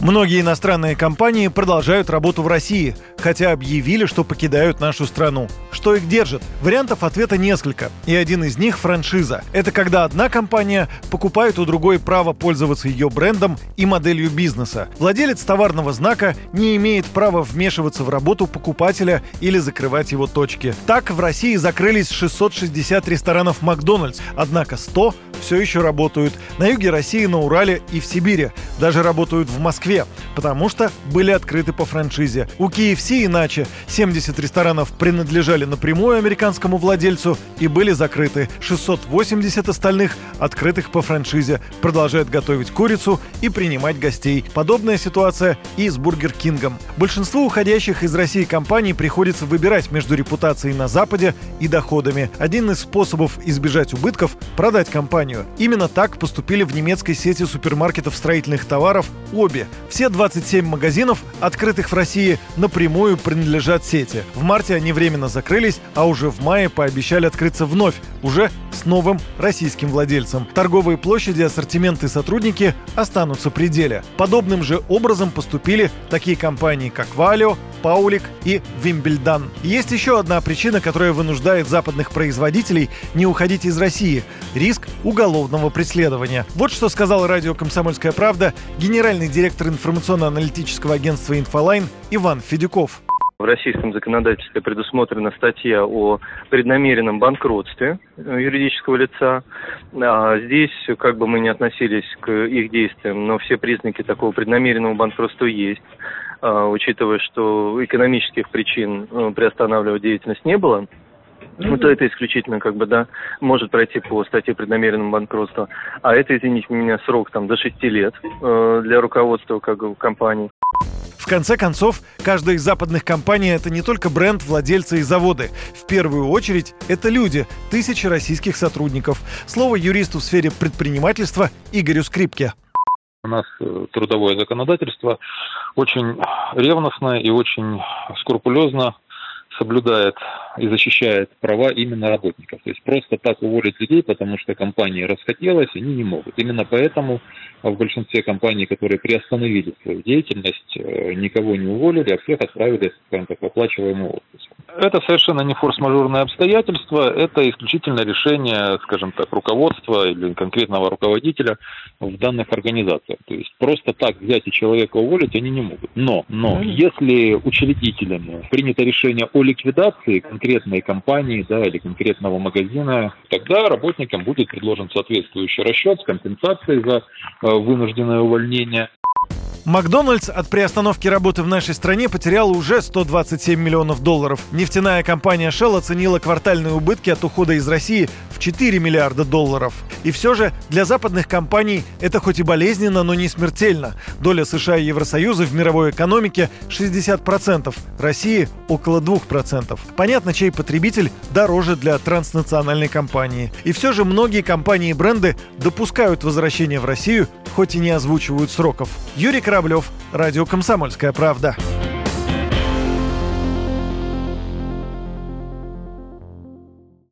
Многие иностранные компании продолжают работу в России, хотя объявили, что покидают нашу страну. Что их держит? Вариантов ответа несколько, и один из них – франшиза. Это когда одна компания покупает у другой право пользоваться ее брендом и моделью бизнеса. Владелец товарного знака не имеет права вмешиваться в работу покупателя или закрывать его точки. Так в России закрылись 660 ресторанов «Макдональдс», однако 100 все еще работают. На юге России, на Урале и в Сибири. Даже работают в Москве, потому что были открыты по франшизе. У KFC иначе. 70 ресторанов принадлежали напрямую американскому владельцу и были закрыты. 680 остальных открытых по франшизе. Продолжают готовить курицу и принимать гостей. Подобная ситуация и с Бургер Кингом. Большинству уходящих из России компаний приходится выбирать между репутацией на Западе и доходами. Один из способов избежать убытков – продать компанию. Именно так поступили в немецкой сети супермаркетов строительных товаров обе. Все 27 магазинов, открытых в России, напрямую принадлежат сети. В марте они временно закрылись, а уже в мае пообещали открыться вновь, уже с новым российским владельцем. Торговые площади, ассортимент и сотрудники останутся при деле. Подобным же образом поступили такие компании, как Валио, Паулик и Вимбельдан. Есть еще одна причина, которая вынуждает западных производителей не уходить из России – риск уголовного преследования. Вот что сказал радио «Комсомольская правда» генеральный директор информационно-аналитического агентства «Инфолайн» Иван Федюков. В российском законодательстве предусмотрена статья о преднамеренном банкротстве э, юридического лица. А здесь, как бы мы ни относились к их действиям, но все признаки такого преднамеренного банкротства есть. А, учитывая, что экономических причин э, приостанавливать деятельность не было, ну, то это исключительно, как бы, да, может пройти по статье преднамеренного банкротства. А это, извините меня, срок там до шести лет э, для руководства как бы, компании. В конце концов, каждая из западных компаний – это не только бренд, владельцы и заводы. В первую очередь, это люди, тысячи российских сотрудников. Слово юристу в сфере предпринимательства Игорю Скрипке. У нас э, трудовое законодательство очень ревностно и очень скрупулезно соблюдает и защищает права именно работников. То есть просто так уволить людей, потому что компании расхотелось, они не могут. Именно поэтому в большинстве компаний, которые приостановили свою деятельность, э, никого не уволили, а всех отправили, скажем так, в оплачиваемый отпуск. Это совершенно не форс-мажорное обстоятельство, это исключительно решение, скажем так, руководства или конкретного руководителя в данных организациях. То есть просто так взять и человека уволить они не могут. Но, но если учредителями принято решение о ликвидации конкретной компании да, или конкретного магазина, тогда работникам будет предложен соответствующий расчет с компенсацией за э, вынужденное увольнение. Макдональдс от приостановки работы в нашей стране потерял уже 127 миллионов долларов. Нефтяная компания Shell оценила квартальные убытки от ухода из России в 4 миллиарда долларов. И все же для западных компаний это хоть и болезненно, но не смертельно. Доля США и Евросоюза в мировой экономике 60%, России около 2%. Понятно, чей потребитель дороже для транснациональной компании. И все же многие компании и бренды допускают возвращение в Россию, хоть и не озвучивают сроков. Юрий Кораблев, Радио «Комсомольская правда».